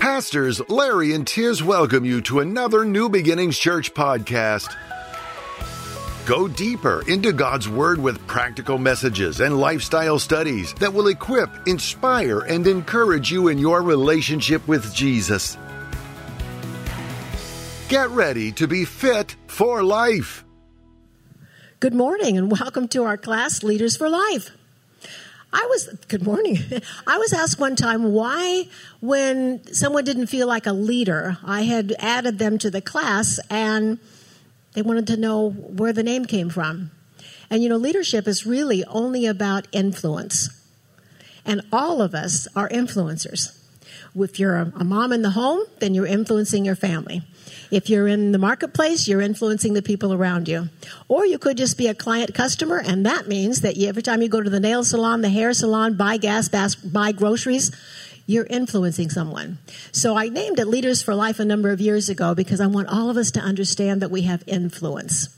Pastors Larry and Tiz welcome you to another New Beginnings Church podcast. Go deeper into God's Word with practical messages and lifestyle studies that will equip, inspire, and encourage you in your relationship with Jesus. Get ready to be fit for life. Good morning and welcome to our class, Leaders for Life. I was, good morning. I was asked one time why, when someone didn't feel like a leader, I had added them to the class and they wanted to know where the name came from. And you know, leadership is really only about influence. And all of us are influencers. If you're a mom in the home, then you're influencing your family. If you're in the marketplace, you're influencing the people around you. Or you could just be a client customer, and that means that you, every time you go to the nail salon, the hair salon, buy gas, buy groceries, you're influencing someone. So I named it Leaders for Life a number of years ago because I want all of us to understand that we have influence.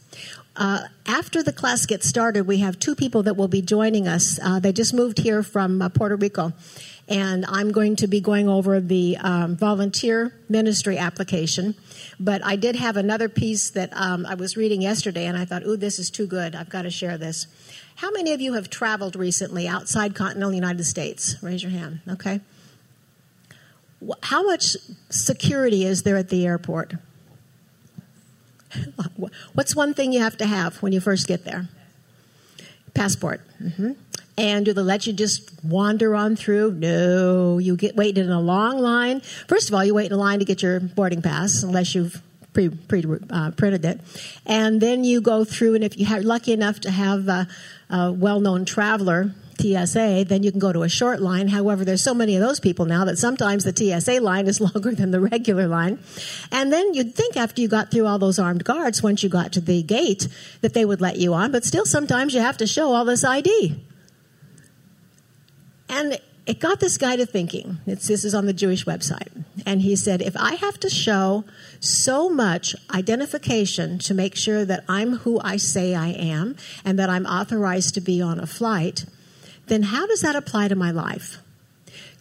Uh, after the class gets started, we have two people that will be joining us. Uh, they just moved here from uh, Puerto Rico and I'm going to be going over the um, volunteer ministry application. But I did have another piece that um, I was reading yesterday, and I thought, ooh, this is too good. I've got to share this. How many of you have traveled recently outside continental United States? Raise your hand. Okay. How much security is there at the airport? What's one thing you have to have when you first get there? Passport. Mm-hmm. And do they let you just wander on through? No, you get wait in a long line. First of all, you wait in a line to get your boarding pass, unless you've pre, pre uh, printed it, and then you go through. And if you're lucky enough to have a, a well-known traveler TSA, then you can go to a short line. However, there's so many of those people now that sometimes the TSA line is longer than the regular line. And then you'd think after you got through all those armed guards, once you got to the gate, that they would let you on. But still, sometimes you have to show all this ID. And it got this guy to thinking. It's, this is on the Jewish website. And he said, if I have to show so much identification to make sure that I'm who I say I am and that I'm authorized to be on a flight, then how does that apply to my life?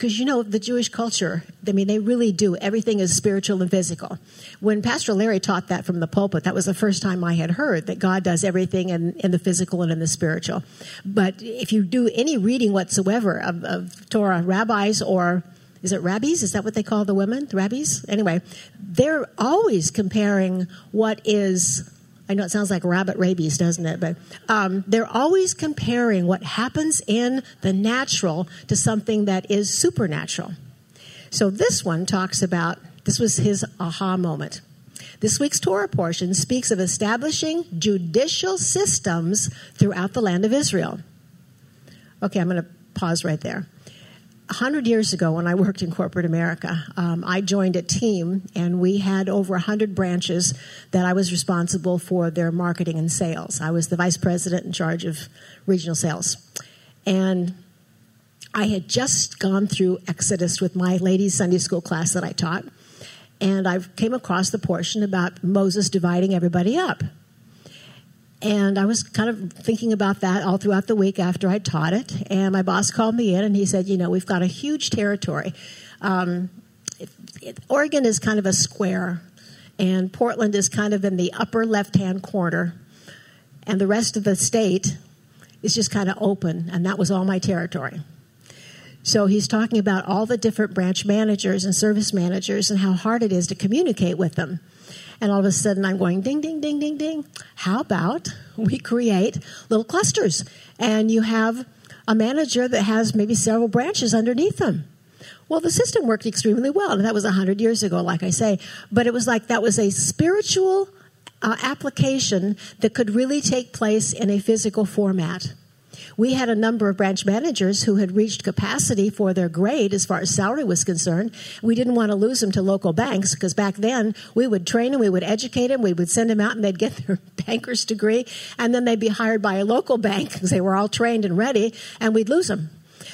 Because you know, the Jewish culture, I mean, they really do. Everything is spiritual and physical. When Pastor Larry taught that from the pulpit, that was the first time I had heard that God does everything in, in the physical and in the spiritual. But if you do any reading whatsoever of, of Torah rabbis or is it rabbis? Is that what they call the women? The rabbis? Anyway, they're always comparing what is I know it sounds like rabbit rabies, doesn't it? But um, they're always comparing what happens in the natural to something that is supernatural. So this one talks about this was his aha moment. This week's Torah portion speaks of establishing judicial systems throughout the land of Israel. Okay, I'm going to pause right there. 100 years ago, when I worked in corporate America, um, I joined a team and we had over 100 branches that I was responsible for their marketing and sales. I was the vice president in charge of regional sales. And I had just gone through Exodus with my ladies' Sunday school class that I taught. And I came across the portion about Moses dividing everybody up. And I was kind of thinking about that all throughout the week after I taught it. And my boss called me in and he said, You know, we've got a huge territory. Um, it, it, Oregon is kind of a square, and Portland is kind of in the upper left hand corner. And the rest of the state is just kind of open. And that was all my territory. So he's talking about all the different branch managers and service managers and how hard it is to communicate with them. And all of a sudden I'm going ding, ding, ding, ding, ding. How about we create little clusters and you have a manager that has maybe several branches underneath them? Well, the system worked extremely well. And that was 100 years ago, like I say. But it was like that was a spiritual uh, application that could really take place in a physical format. We had a number of branch managers who had reached capacity for their grade as far as salary was concerned. We didn't want to lose them to local banks because back then we would train them, we would educate them, we would send them out and they'd get their banker's degree and then they'd be hired by a local bank because they were all trained and ready and we'd lose them.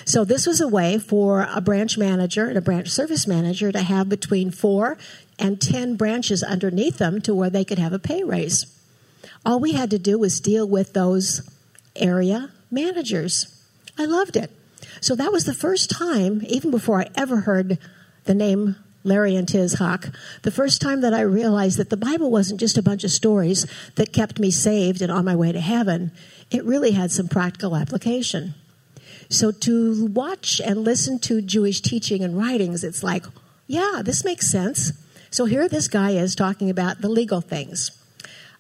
So this was a way for a branch manager and a branch service manager to have between four and 10 branches underneath them to where they could have a pay raise. All we had to do was deal with those area managers. I loved it. So that was the first time, even before I ever heard the name Larry and Tiz Huch, the first time that I realized that the Bible wasn't just a bunch of stories that kept me saved and on my way to heaven, it really had some practical application. So to watch and listen to Jewish teaching and writings, it's like, yeah, this makes sense. So here this guy is talking about the legal things.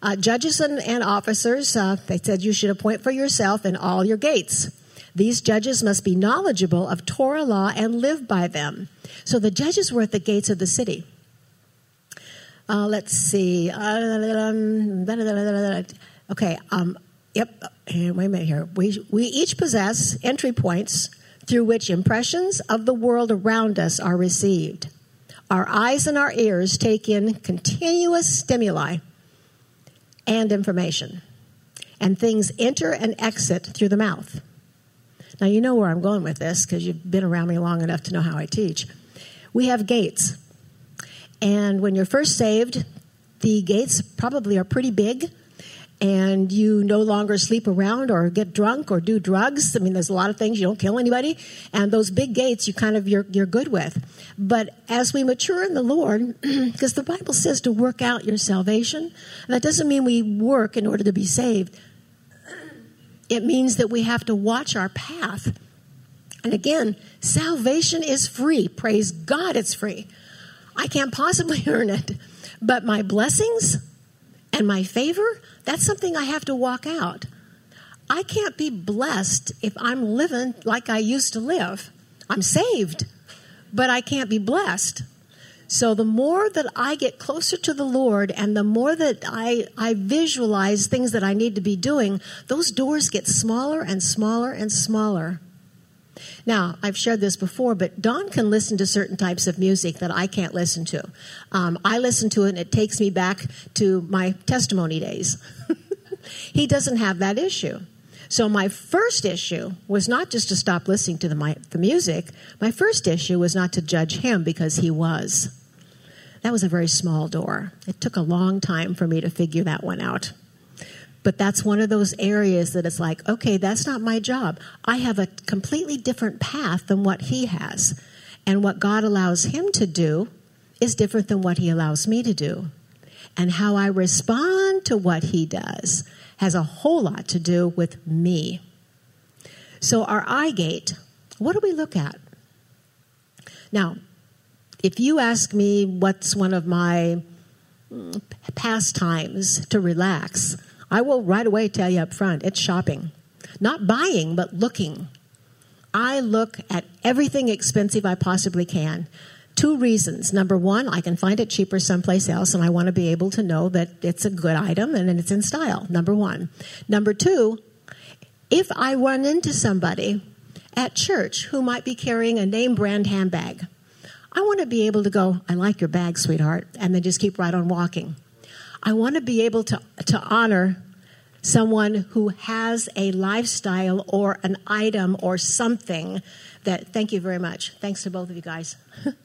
Uh, judges and, and officers, uh, they said you should appoint for yourself in all your gates. These judges must be knowledgeable of Torah law and live by them. So the judges were at the gates of the city. Uh, let's see. okay. Um, yep. Wait a minute here. We, we each possess entry points through which impressions of the world around us are received. Our eyes and our ears take in continuous stimuli and information, and things enter and exit through the mouth. Now, you know where I'm going with this because you've been around me long enough to know how I teach. We have gates. And when you're first saved, the gates probably are pretty big and you no longer sleep around or get drunk or do drugs. I mean, there's a lot of things you don't kill anybody, and those big gates you kind of you're you're good with. But as we mature in the Lord, because the Bible says to work out your salvation, that doesn't mean we work in order to be saved. It means that we have to watch our path. And again, salvation is free. Praise God, it's free. I can't possibly earn it. But my blessings and my favor, that's something I have to walk out. I can't be blessed if I'm living like I used to live. I'm saved, but I can't be blessed. So the more that I get closer to the Lord and the more that I, I visualize things that I need to be doing, those doors get smaller and smaller and smaller. Now, I've shared this before, but Don can listen to certain types of music that I can't listen to. Um, I listen to it and it takes me back to my testimony days. he doesn't have that issue. So my first issue was not just to stop listening to the, my, the music. My first issue was not to judge him because he was. That was a very small door. It took a long time for me to figure that one out. But that's one of those areas that it's like, okay, that's not my job. I have a completely different path than what he has. And what God allows him to do is different than what he allows me to do. And how I respond to what he does has a whole lot to do with me. So, our eye gate, what do we look at? Now, if you ask me what's one of my mm, pastimes to relax, I will right away tell you up front it's shopping. Not buying, but looking. I look at everything expensive I possibly can. Two reasons. Number one, I can find it cheaper someplace else, and I want to be able to know that it's a good item and it's in style. Number one. Number two, if I run into somebody at church who might be carrying a name brand handbag, I want to be able to go, I like your bag, sweetheart, and then just keep right on walking. I want to be able to, to honor someone who has a lifestyle or an item or something that, thank you very much. Thanks to both of you guys.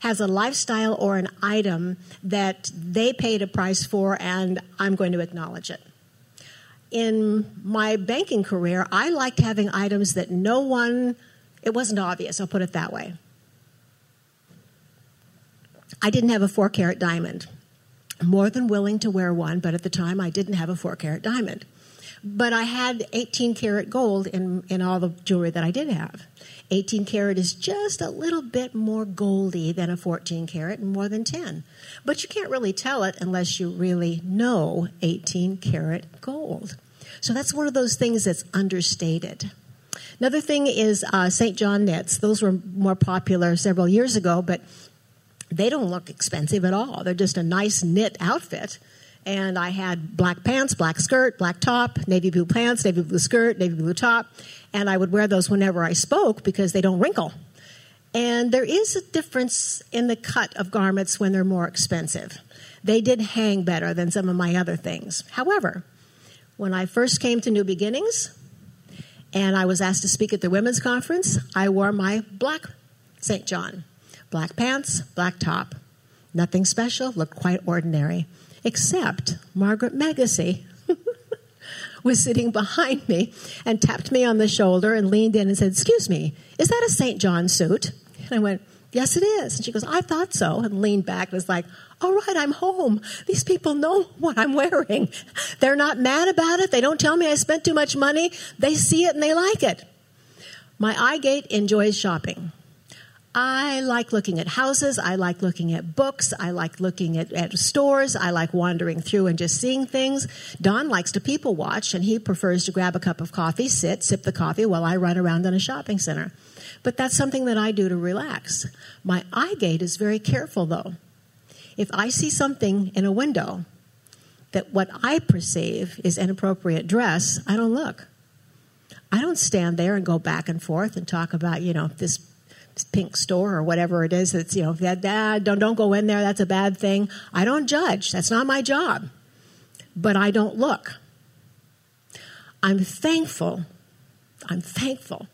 has a lifestyle or an item that they paid a price for, and I'm going to acknowledge it. In my banking career, I liked having items that no one, it wasn't obvious, I'll put it that way. I didn't have a four carat diamond more than willing to wear one, but at the time I didn't have a four carat diamond. But I had 18 karat gold in, in all the jewelry that I did have. 18 karat is just a little bit more goldy than a 14 karat and more than 10. But you can't really tell it unless you really know 18 karat gold. So that's one of those things that's understated. Another thing is uh, St. John knits. Those were more popular several years ago, but they don't look expensive at all. They're just a nice knit outfit. And I had black pants, black skirt, black top, navy blue pants, navy blue skirt, navy blue top. And I would wear those whenever I spoke because they don't wrinkle. And there is a difference in the cut of garments when they're more expensive. They did hang better than some of my other things. However, when I first came to New Beginnings and I was asked to speak at the women's conference, I wore my black St. John. Black pants, black top. Nothing special, looked quite ordinary. Except Margaret Megacy was sitting behind me and tapped me on the shoulder and leaned in and said, Excuse me, is that a St. John suit? And I went, Yes, it is. And she goes, I thought so. And leaned back and was like, All right, I'm home. These people know what I'm wearing. They're not mad about it. They don't tell me I spent too much money. They see it and they like it. My eye gate enjoys shopping. I like looking at houses. I like looking at books. I like looking at, at, stores. I like wandering through and just seeing things. Don likes to people watch and he prefers to grab a cup of coffee, sit, sip the coffee while I run around in a shopping center. But that's something that I do to relax. My eye gate is very careful though. If I see something in a window that what I perceive is inappropriate dress, I don't look. I don't stand there and go back and forth and talk about, you know, this pink store or whatever it is that's you know that, that don't don't go in there that's a bad thing. I don't judge. That's not my job. But i don't look. I'm thankful i'm thankful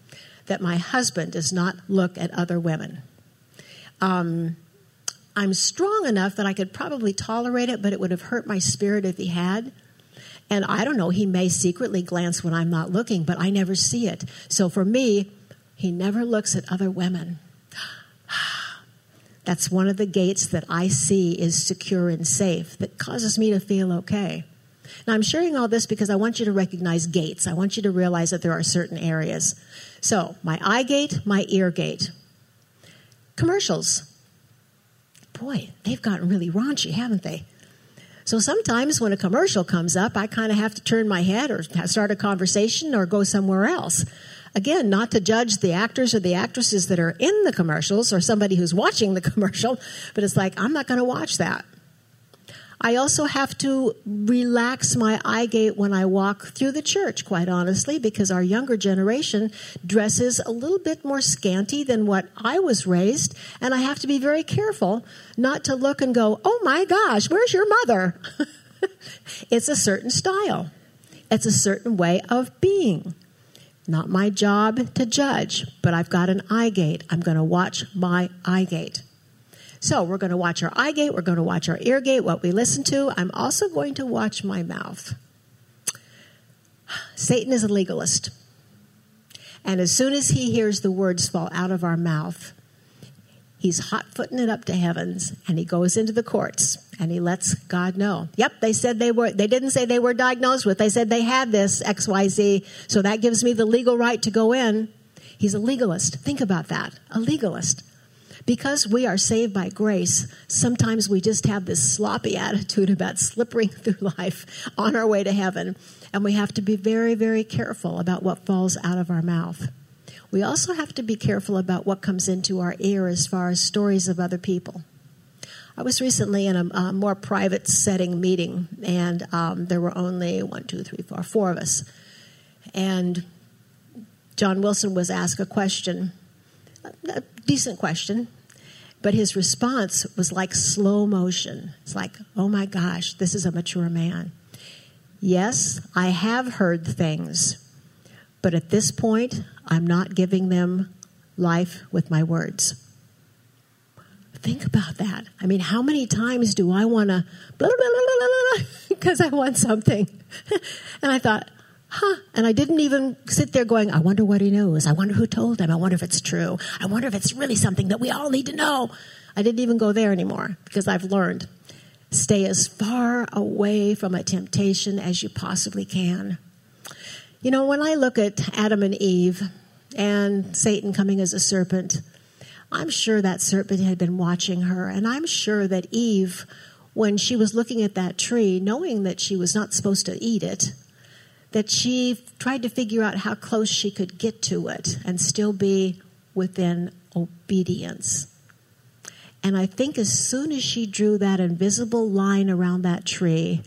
that my husband does not look at other women. Um, i'm strong enough that i could probably tolerate it but it would have hurt my spirit if he had. And i don't know he may secretly glance when i'm not looking but i never see it. So for me he never looks at other women. That's one of the gates that I see is secure and safe that causes me to feel okay. Now, I'm sharing all this because I want you to recognize gates. I want you to realize that there are certain areas. So, my eye gate, my ear gate. Commercials. Boy, they've gotten really raunchy, haven't they? So sometimes when a commercial comes up, I kind of have to turn my head or start a conversation or go somewhere else again, not to judge the actors or the actresses that are in the commercials or somebody who's watching the commercial, but it's like, I'm not going to watch that. I also have to relax my eye gate when I walk through the church, quite honestly, because our younger generation dresses a little bit more scanty than what I was raised, and I have to be very careful not to look and go, oh my gosh, where's your mother? it's a certain style, it's a certain way of being. Not my job to judge, but I've got an eye gate. I'm going to watch my eye gate. So we're going to watch our eye gate, we're going to watch our ear gate, what we listen to. I'm also going to watch my mouth. Satan is a legalist. And as soon as he hears the words fall out of our mouth, he's hot footing it up to heavens and he goes into the courts and he lets God know. Yep, they said they were, they didn't say they were diagnosed with, they said they had this XYZ, so that gives me the legal right to go in. He's a legalist. Think about that. A legalist. Because we are saved by grace, sometimes we just have this sloppy attitude about slipping through life on our way to heaven. And we have to be very, very careful about what falls out of our mouth. We also have to be careful about what comes into our ear as far as stories of other people. I was recently in a, a more private setting meeting, and um, there were only one, two, three, four, four of us. And John Wilson was asked a question, a decent question, but his response was like slow motion. It's like, oh my gosh, this is a mature man. Yes, I have heard things, but at this point, I'm not giving them life with my words. Think about that. I mean, how many times do I want to because I want something? and I thought, huh. And I didn't even sit there going, I wonder what he knows. I wonder who told him. I wonder if it's true. I wonder if it's really something that we all need to know. I didn't even go there anymore because I've learned stay as far away from a temptation as you possibly can. You know, when I look at Adam and Eve and Satan coming as a serpent, I'm sure that serpent had been watching her, and I'm sure that Eve, when she was looking at that tree, knowing that she was not supposed to eat it, that she tried to figure out how close she could get to it and still be within obedience. And I think as soon as she drew that invisible line around that tree,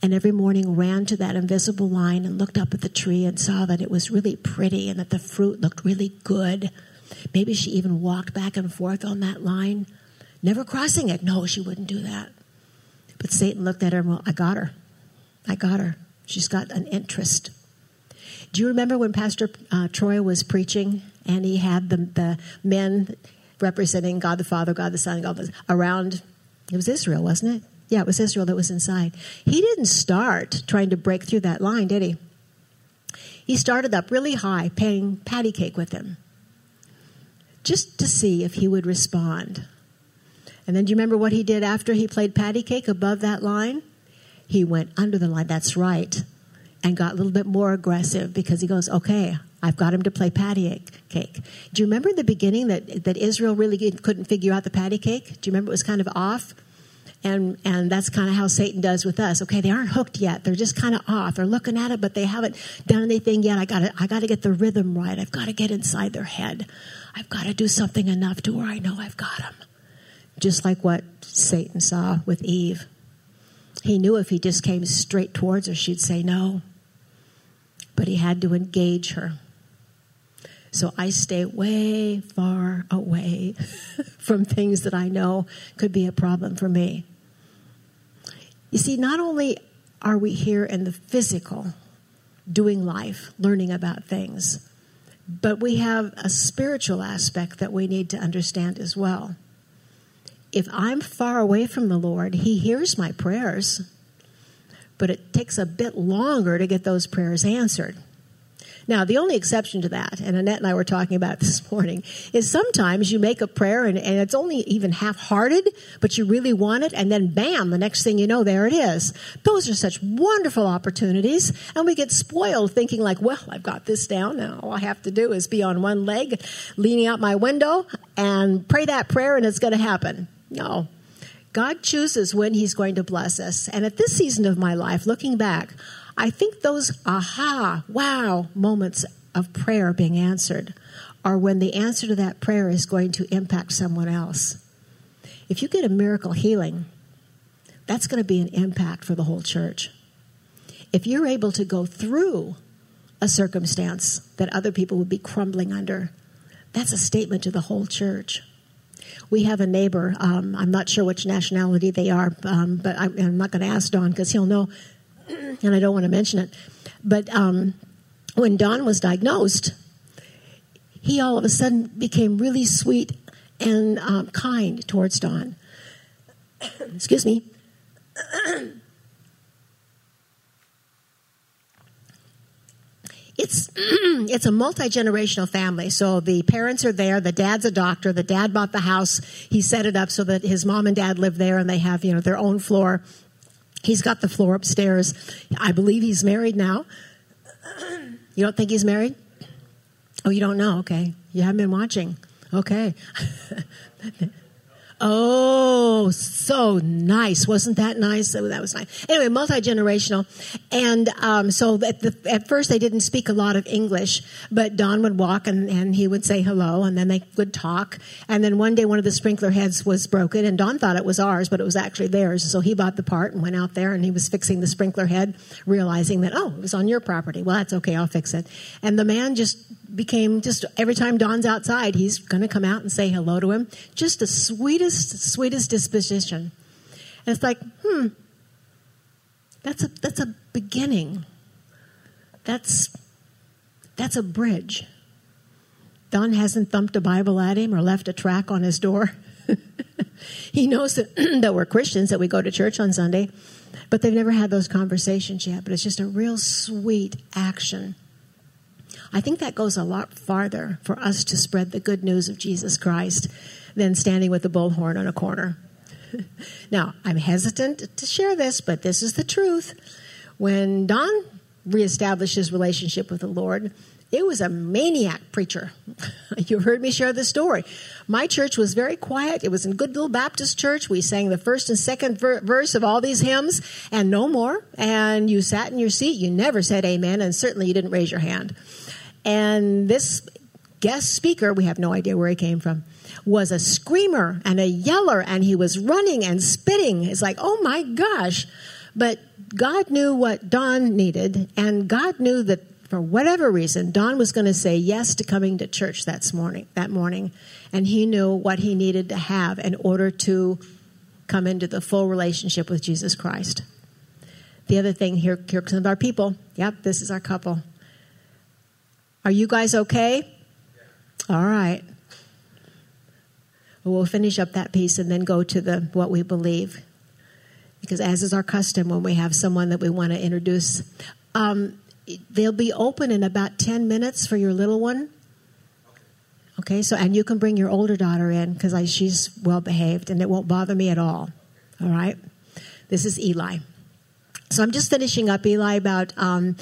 and every morning ran to that invisible line and looked up at the tree and saw that it was really pretty and that the fruit looked really good Maybe she even walked back and forth on that line, never crossing it. No, she wouldn't do that. But Satan looked at her and, well, I got her. I got her. She's got an interest. Do you remember when Pastor uh, Troy was preaching and he had the, the men representing God the Father, God the Son, God the, around? It was Israel, wasn't it? Yeah, it was Israel that was inside. He didn't start trying to break through that line, did he? He started up really high, paying patty cake with him just to see if he would respond. And then do you remember what he did after he played patty cake above that line? He went under the line. That's right. And got a little bit more aggressive because he goes, okay, I've got him to play patty cake. Do you remember in the beginning that, that Israel really couldn't figure out the patty cake? Do you remember it was kind of off? And, and that's kind of how Satan does with us. Okay, they aren't hooked yet. They're just kind of off. They're looking at it, but they haven't done anything yet. I got I got to get the rhythm right. I've got to get inside their head. I've got to do something enough to where I know I've got them. Just like what Satan saw with Eve. He knew if he just came straight towards her, she'd say no. But he had to engage her. So I stay way far away from things that I know could be a problem for me. You see, not only are we here in the physical, doing life, learning about things, but we have a spiritual aspect that we need to understand as well. If I'm far away from the Lord, He hears my prayers, but it takes a bit longer to get those prayers answered. Now, the only exception to that, and Annette and I were talking about this morning, is sometimes you make a prayer and, and it's only even half hearted, but you really want it, and then bam, the next thing you know, there it is. Those are such wonderful opportunities, and we get spoiled thinking, like, well, I've got this down now. All I have to do is be on one leg, leaning out my window, and pray that prayer, and it's going to happen. No, God chooses when He's going to bless us. And at this season of my life, looking back, I think those aha, wow moments of prayer being answered are when the answer to that prayer is going to impact someone else. If you get a miracle healing, that's going to be an impact for the whole church. If you're able to go through a circumstance that other people would be crumbling under, that's a statement to the whole church. We have a neighbor, um, I'm not sure which nationality they are, um, but I'm, I'm not going to ask Don because he'll know and I don't want to mention it, but um, when Don was diagnosed, he all of a sudden became really sweet and um, kind towards Don. Excuse me. it's it's a multi-generational family so the parents are there the dad's a doctor the dad bought the house he set it up so that his mom and dad live there and they have you know their own floor He's got the floor upstairs. I believe he's married now. You don't think he's married? Oh, you don't know? Okay. You haven't been watching. Okay. Oh, so nice. Wasn't that nice? That was nice. Anyway, multi-generational. And um, so at, the, at, first they didn't speak a lot of English, but Don would walk and, and he would say hello and then they would talk. And then one day one of the sprinkler heads was broken and Don thought it was ours, but it was actually theirs. So he bought the part and went out there and he was fixing the sprinkler head, realizing that, oh, it was on your property. Well, that's okay. I'll fix it. And the man just became just every time Don's outside, he's going to come out and say hello to him. Just the sweetest, sweetest disposition. And it's like, hmm, that's a that's a beginning. That's that's a bridge. Don hasn't thumped a Bible at him or left a track on his door. he knows that, that we're Christians, that we go to church on Sunday, but they've never had those conversations yet. But it's just a real sweet action I think that goes a lot farther for us to spread the good news of Jesus Christ than standing with a bullhorn on a corner. now, I'm hesitant to share this, but this is the truth. When Don reestablished his relationship with the Lord, it was a maniac preacher. you heard me share the story. My church was very quiet. It was a good little Baptist church. We sang the first and second ver- verse of all these hymns and no more. And you sat in your seat. You never said amen, and certainly you didn't raise your hand. And this guest speaker, we have no idea where he came from, was a screamer and a yeller, and he was running and spitting. It's like, oh my gosh. But God knew what Don needed, and God knew that for whatever reason, Don was going to say yes to coming to church that morning. That morning, and he knew what he needed to have in order to come into the full relationship with Jesus Christ. The other thing here, here comes our people. Yep, this is our couple. Are you guys okay? All right. We'll finish up that piece and then go to the what we believe. Because as is our custom when we have someone that we want to introduce, um, they'll be open in about 10 minutes for your little one. Okay, so and you can bring your older daughter in because she's well behaved and it won't bother me at all. All right, this is Eli. So I'm just finishing up, Eli, about um,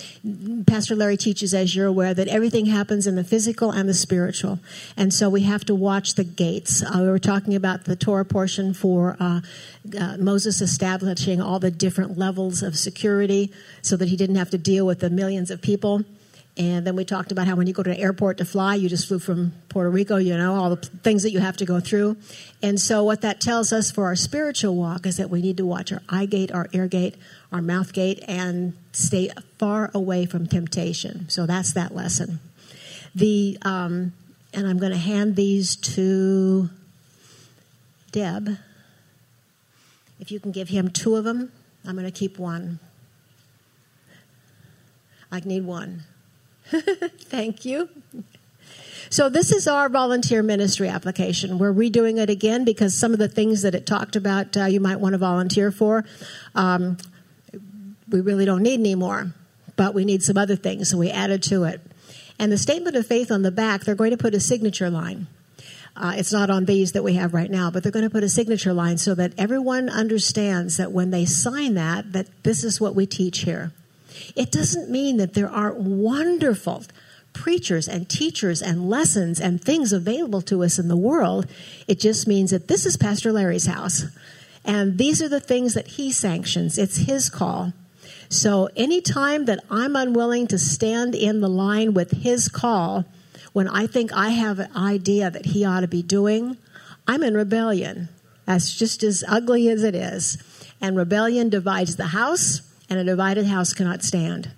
Pastor Larry teaches, as you're aware, that everything happens in the physical and the spiritual. And so we have to watch the gates. Uh, we were talking about the Torah portion for uh, uh, Moses establishing all the different levels of security so that he didn't have to deal with the millions of people. And then we talked about how when you go to an airport to fly, you just flew from Puerto Rico, you know, all the things that you have to go through. And so what that tells us for our spiritual walk is that we need to watch our eye gate, our ear gate, our mouth gate, and stay far away from temptation. So that's that lesson. The, um, and I'm going to hand these to Deb. If you can give him two of them, I'm going to keep one. I need one. Thank you. So, this is our volunteer ministry application. We're redoing it again because some of the things that it talked about uh, you might want to volunteer for, um, we really don't need anymore, but we need some other things, so we added to it. And the statement of faith on the back, they're going to put a signature line. Uh, it's not on these that we have right now, but they're going to put a signature line so that everyone understands that when they sign that, that this is what we teach here. It doesn't mean that there aren't wonderful preachers and teachers and lessons and things available to us in the world. It just means that this is Pastor Larry's house. And these are the things that he sanctions. It's his call. So anytime that I'm unwilling to stand in the line with his call, when I think I have an idea that he ought to be doing, I'm in rebellion. That's just as ugly as it is. And rebellion divides the house and a divided house cannot stand.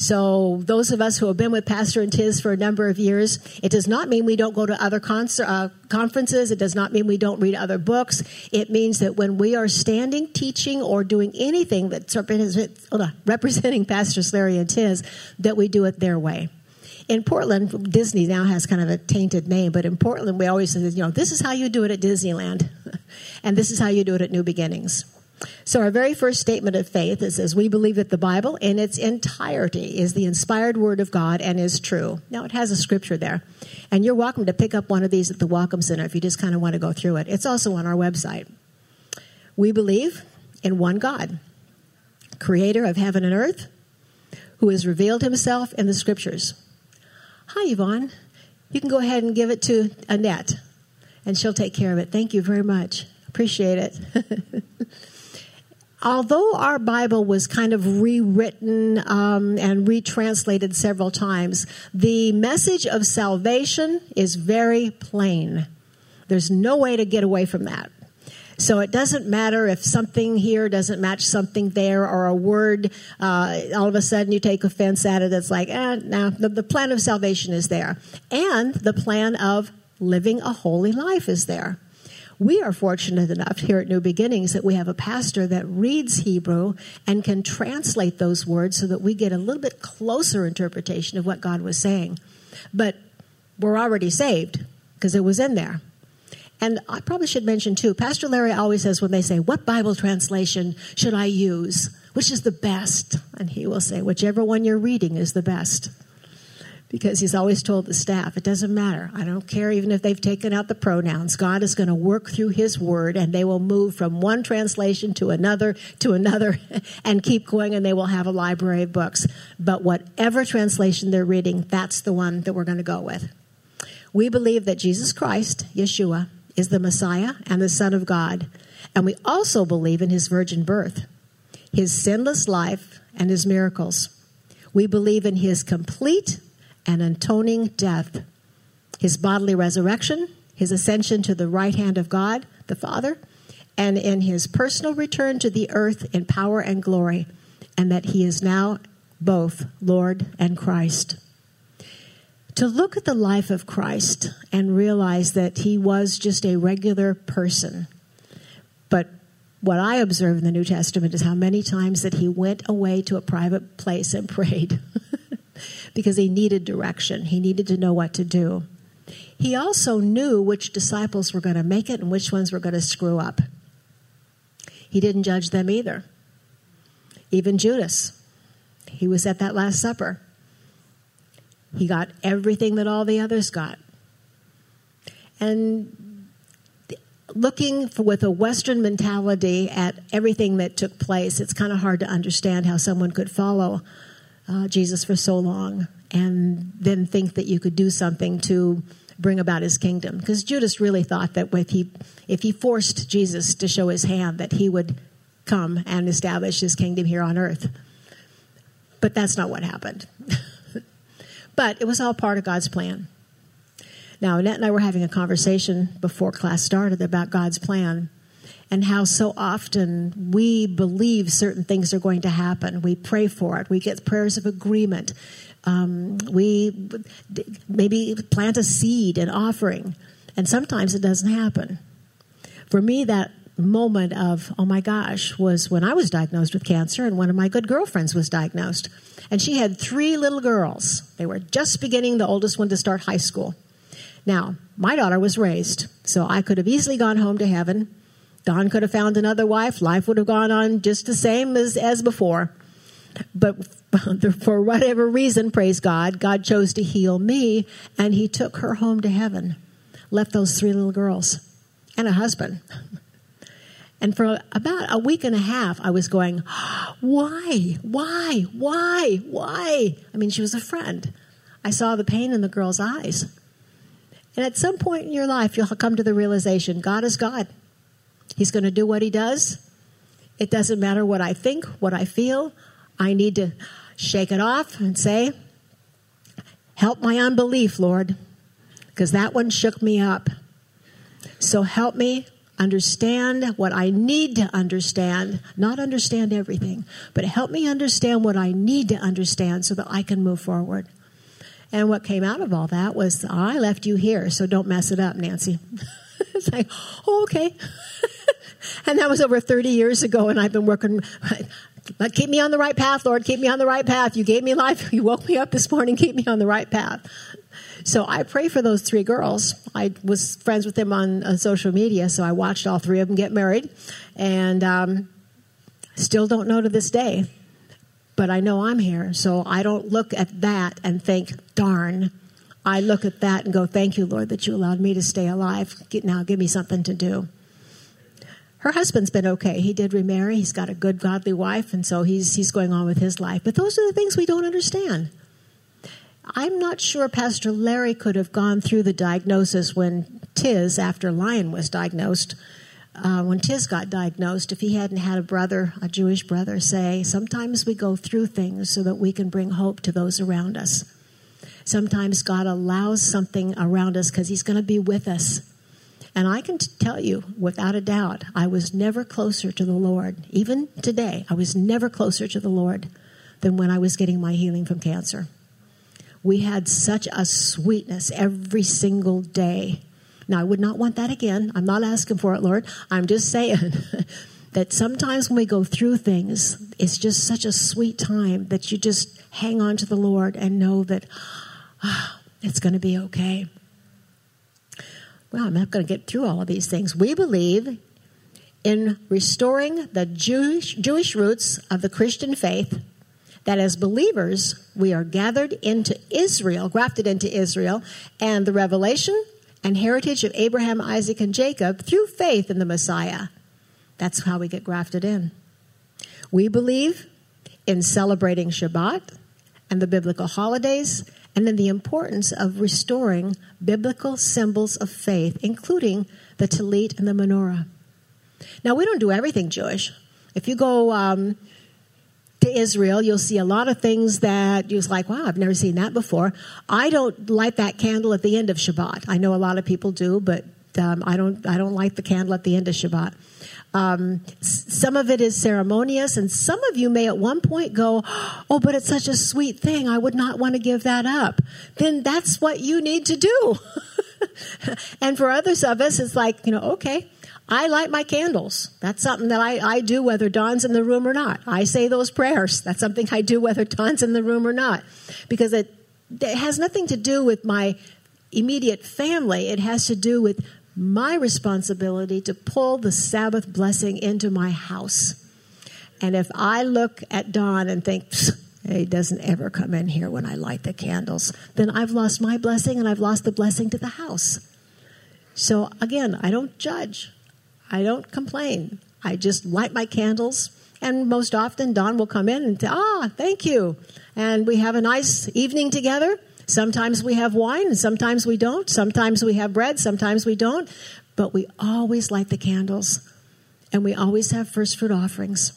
So, those of us who have been with Pastor and Tiz for a number of years, it does not mean we don't go to other uh, conferences. It does not mean we don't read other books. It means that when we are standing, teaching, or doing anything that's representing Pastors Larry and Tiz, that we do it their way in Portland, Disney now has kind of a tainted name, but in Portland, we always say, you know, this is how you do it at Disneyland, and this is how you do it at New Beginnings. So, our very first statement of faith is We believe that the Bible in its entirety is the inspired word of God and is true. Now, it has a scripture there. And you're welcome to pick up one of these at the Welcome Center if you just kind of want to go through it. It's also on our website. We believe in one God, creator of heaven and earth, who has revealed himself in the scriptures. Hi, Yvonne. You can go ahead and give it to Annette, and she'll take care of it. Thank you very much. Appreciate it. although our Bible was kind of rewritten um, and retranslated several times, the message of salvation is very plain. There's no way to get away from that. So it doesn't matter if something here doesn't match something there, or a word, uh, all of a sudden you take offense at it. It's like, eh, no, the, the plan of salvation is there. And the plan of living a holy life is there. We are fortunate enough here at New Beginnings that we have a pastor that reads Hebrew and can translate those words so that we get a little bit closer interpretation of what God was saying. But we're already saved because it was in there. And I probably should mention too, Pastor Larry always says when they say, What Bible translation should I use? Which is the best? And he will say, Whichever one you're reading is the best because he's always told the staff, it doesn't matter. I don't care even if they've taken out the pronouns. God is going to work through his word and they will move from one translation to another to another and keep going and they will have a library of books. But whatever translation they're reading, that's the one that we're going to go with. We believe that Jesus Christ, Yeshua, is the Messiah and the Son of God. And we also believe in his virgin birth, his sinless life, and his miracles. We believe in his complete and atoning death, his bodily resurrection, his ascension to the right hand of God, the Father, and in his personal return to the earth in power and glory, and that he is now both Lord and Christ. To look at the life of Christ and realize that he was just a regular person. But what I observe in the New Testament is how many times that he went away to a private place and prayed. Because he needed direction. He needed to know what to do. He also knew which disciples were going to make it and which ones were going to screw up. He didn't judge them either. Even Judas, he was at that Last Supper. He got everything that all the others got. And looking for, with a Western mentality at everything that took place, it's kind of hard to understand how someone could follow uh, Jesus for so long and then think that you could do something to bring about his kingdom. Because Judas really thought that if he, if he forced Jesus to show his hand, that he would come and establish his kingdom here on earth. But that's not what happened. but it was all part of God's plan. Now, Annette and I were having a conversation before class started about God's plan and how so often we believe certain things are going to happen. We pray for it. We get prayers of agreement. Um, we maybe plant a seed, an offering, and sometimes it doesn't happen. For me, that moment of, oh my gosh, was when I was diagnosed with cancer and one of my good girlfriends was diagnosed. And she had three little girls. They were just beginning, the oldest one to start high school. Now, my daughter was raised, so I could have easily gone home to heaven. Don could have found another wife. Life would have gone on just the same as, as before. But for whatever reason, praise God, God chose to heal me, and He took her home to heaven, left those three little girls and a husband. And for about a week and a half, I was going, why, why, why, why? I mean, she was a friend. I saw the pain in the girl's eyes. And at some point in your life, you'll come to the realization God is God. He's going to do what He does. It doesn't matter what I think, what I feel. I need to shake it off and say, Help my unbelief, Lord, because that one shook me up. So help me understand what I need to understand, not understand everything, but help me understand what I need to understand so that I can move forward. And what came out of all that was, I left you here, so don't mess it up, Nancy. it's like, oh, okay. and that was over 30 years ago, and I've been working. But keep me on the right path, Lord. Keep me on the right path. You gave me life. You woke me up this morning. Keep me on the right path. So I pray for those three girls. I was friends with them on, on social media, so I watched all three of them get married, and um, still don't know to this day. But I know I'm here, so I don't look at that and think, darn. I look at that and go, thank you, Lord, that you allowed me to stay alive. Now give me something to do. Her husband's been okay. He did remarry. He's got a good, godly wife, and so he's he's going on with his life. But those are the things we don't understand. I'm not sure Pastor Larry could have gone through the diagnosis when Tiz, after Lion was diagnosed, uh, when Tiz got diagnosed, if he hadn't had a brother, a Jewish brother, say, Sometimes we go through things so that we can bring hope to those around us. Sometimes God allows something around us because He's going to be with us. And I can tell you without a doubt, I was never closer to the Lord. Even today, I was never closer to the Lord than when I was getting my healing from cancer we had such a sweetness every single day. Now, I would not want that again. I'm not asking for it, Lord. I'm just saying that sometimes when we go through things, it's just such a sweet time that you just hang on to the Lord and know that oh, it's going to be okay. Well, I'm not going to get through all of these things. We believe in restoring the Jewish, Jewish roots of the Christian faith that as believers, we are gathered into Israel, grafted into Israel, and the revelation and heritage of Abraham, Isaac, and Jacob through faith in the Messiah. That's how we get grafted in. We believe in celebrating Shabbat and the biblical holidays, and then the importance of restoring biblical symbols of faith, including the Talit and the menorah. Now, we don't do everything Jewish. If you go um, to Israel, you'll see a lot of things that you're like, wow, I've never seen that before. I don't light that candle at the end of Shabbat. I know a lot of people do, but um, I don't. I don't light the candle at the end of Shabbat. Um, some of it is ceremonious, and some of you may at one point go, "Oh, but it's such a sweet thing. I would not want to give that up." Then that's what you need to do. and for others of us, it's like, you know, okay, I light my candles. That's something that I, I do whether Don's in the room or not. I say those prayers. That's something I do whether Don's in the room or not. Because it, it has nothing to do with my immediate family. It has to do with my responsibility to pull the Sabbath blessing into my house. And if I look at Don and think, he doesn't ever come in here when I light the candles, then I've lost my blessing and I've lost the blessing to the house. So again, I don't judge. I don't complain. I just light my candles. And most often, Don will come in and say, Ah, thank you. And we have a nice evening together. Sometimes we have wine sometimes we don't. Sometimes we have bread, sometimes we don't. But we always light the candles and we always have first fruit offerings.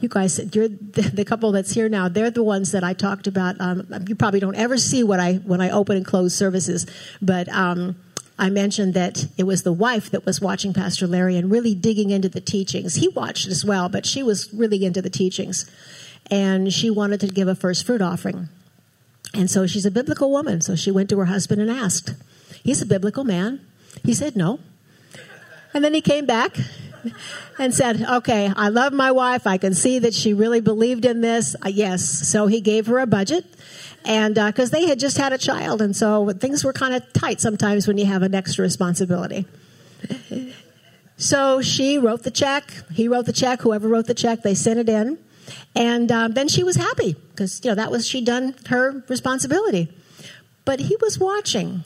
You guys, you're the, the couple that's here now. They're the ones that I talked about. Um, you probably don't ever see what I when I open and close services, but um, I mentioned that it was the wife that was watching Pastor Larry and really digging into the teachings. He watched as well, but she was really into the teachings, and she wanted to give a first fruit offering. And so she's a biblical woman. So she went to her husband and asked. He's a biblical man. He said no. And then he came back and said, Okay, I love my wife. I can see that she really believed in this. Uh, yes. So he gave her a budget. And because uh, they had just had a child. And so things were kind of tight sometimes when you have an extra responsibility. So she wrote the check. He wrote the check. Whoever wrote the check, they sent it in. And um, then she was happy because, you know, that was, she'd done her responsibility. But he was watching.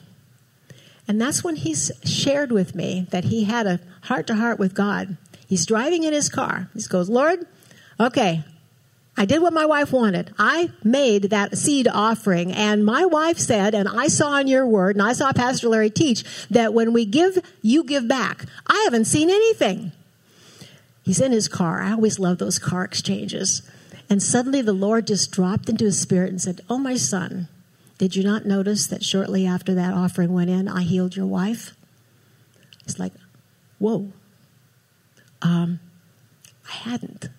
And that's when he's shared with me that he had a heart to heart with God. He's driving in his car. He goes, Lord, okay, I did what my wife wanted. I made that seed offering. And my wife said, and I saw in your word, and I saw Pastor Larry teach, that when we give, you give back. I haven't seen anything. He's in his car. I always love those car exchanges. And suddenly the Lord just dropped into his spirit and said, Oh, my son, did you not notice that shortly after that offering went in, I healed your wife? It's like, Whoa. Um, I hadn't.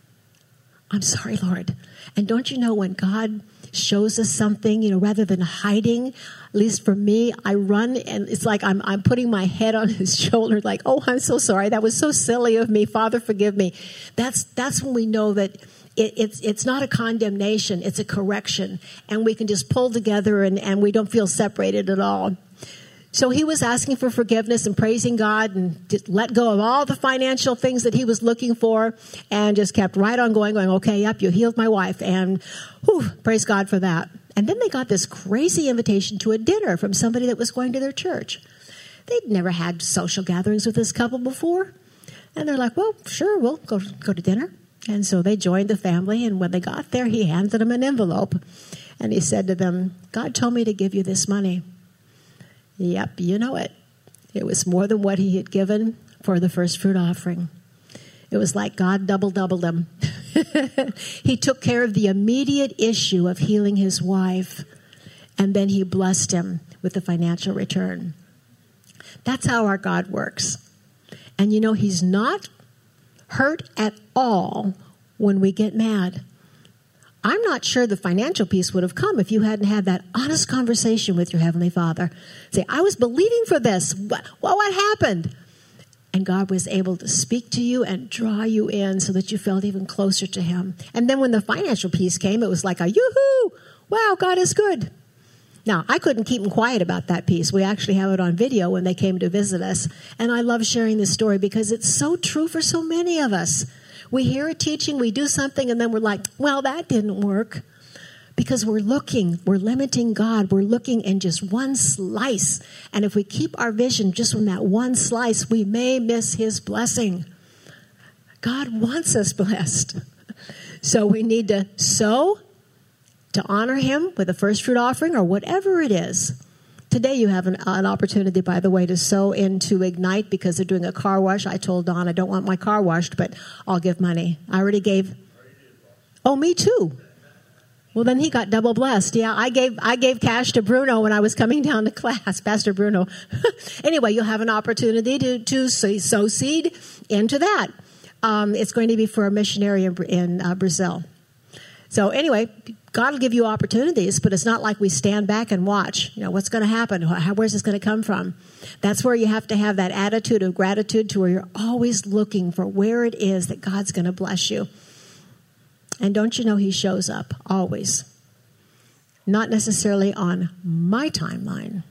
I'm sorry, Lord. And don't you know when God shows us something, you know, rather than hiding, at least for me, I run and it's like I'm, I'm putting my head on his shoulder, like, oh, I'm so sorry. That was so silly of me. Father, forgive me. That's, that's when we know that it, it's, it's not a condemnation, it's a correction. And we can just pull together and, and we don't feel separated at all. So he was asking for forgiveness and praising God and let go of all the financial things that he was looking for and just kept right on going, going, okay, yep, you healed my wife. And whew, praise God for that. And then they got this crazy invitation to a dinner from somebody that was going to their church. They'd never had social gatherings with this couple before. And they're like, well, sure, we'll go, go to dinner. And so they joined the family. And when they got there, he handed them an envelope. And he said to them, God told me to give you this money. Yep, you know it. It was more than what he had given for the first fruit offering. It was like God double doubled him. he took care of the immediate issue of healing his wife, and then he blessed him with the financial return. That's how our God works. And you know, he's not hurt at all when we get mad. I'm not sure the financial piece would have come if you hadn't had that honest conversation with your Heavenly Father. Say, I was believing for this. What, what happened? And God was able to speak to you and draw you in so that you felt even closer to Him. And then when the financial piece came, it was like a yoo-hoo! Wow, God is good. Now, I couldn't keep them quiet about that piece. We actually have it on video when they came to visit us. And I love sharing this story because it's so true for so many of us. We hear a teaching, we do something, and then we're like, well, that didn't work. Because we're looking, we're limiting God, we're looking in just one slice. And if we keep our vision just from that one slice, we may miss His blessing. God wants us blessed. So we need to sow to honor Him with a first fruit offering or whatever it is. Today, you have an, an, opportunity, by the way, to sow into Ignite because they're doing a car wash. I told Don I don't want my car washed, but I'll give money. I already gave. Oh, me too. Well, then he got double blessed. Yeah, I gave I gave cash to Bruno when I was coming down to class, Pastor Bruno. anyway, you'll have an opportunity to to sow seed into that. Um, it's going to be for a missionary in, in uh, Brazil. So anyway, God will give you opportunities, but it's not like we stand back and watch. You know, what's going to happen? How, where's this going to come from? That's where you have to have that attitude of gratitude to where you're always looking for where it is that God's going to bless you. And don't you know He shows up always? Not necessarily on my timeline.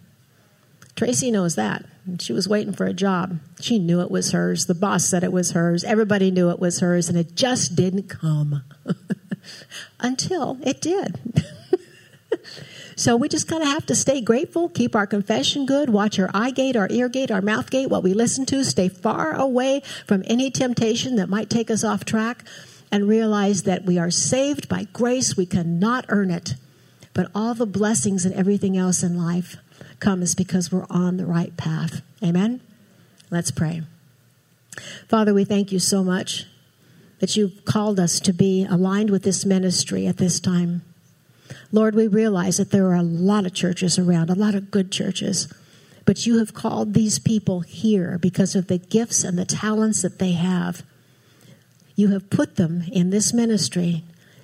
Tracy knows that. She was waiting for a job. She knew it was hers. The boss said it was hers. Everybody knew it was hers, and it just didn't come. until it did. So we just kind of have to stay grateful, keep our confession good, watch our eye gate, our ear gate, our mouth gate, what we listen to, stay far away from any temptation that might take us off track, and realize that we are saved by grace. We cannot earn it. But all the blessings and everything else in life comes because we're on the right path. Amen? Let's pray. Father, we thank you so much that you've called us to be aligned with this ministry at this time. Lord, we realize that there are a lot of churches around, a lot of good churches, but you have called these people here because of the gifts and the talents that they have. You have put them in this ministry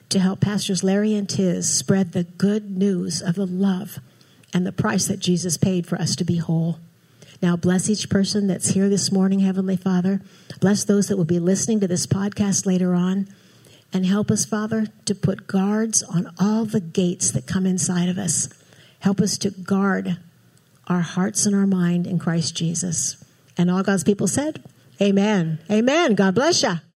to help Pastors Larry and Tiz spread the good news of the love and the price that Jesus paid for us to be whole. Now, bless each person that's here this morning, Heavenly Father. Bless those that will be listening to this podcast later on. And help us, Father, to put guards on all the gates that come inside of us. Help us to guard our hearts and our mind in Christ Jesus. And all God's people said, Amen. Amen. God bless you.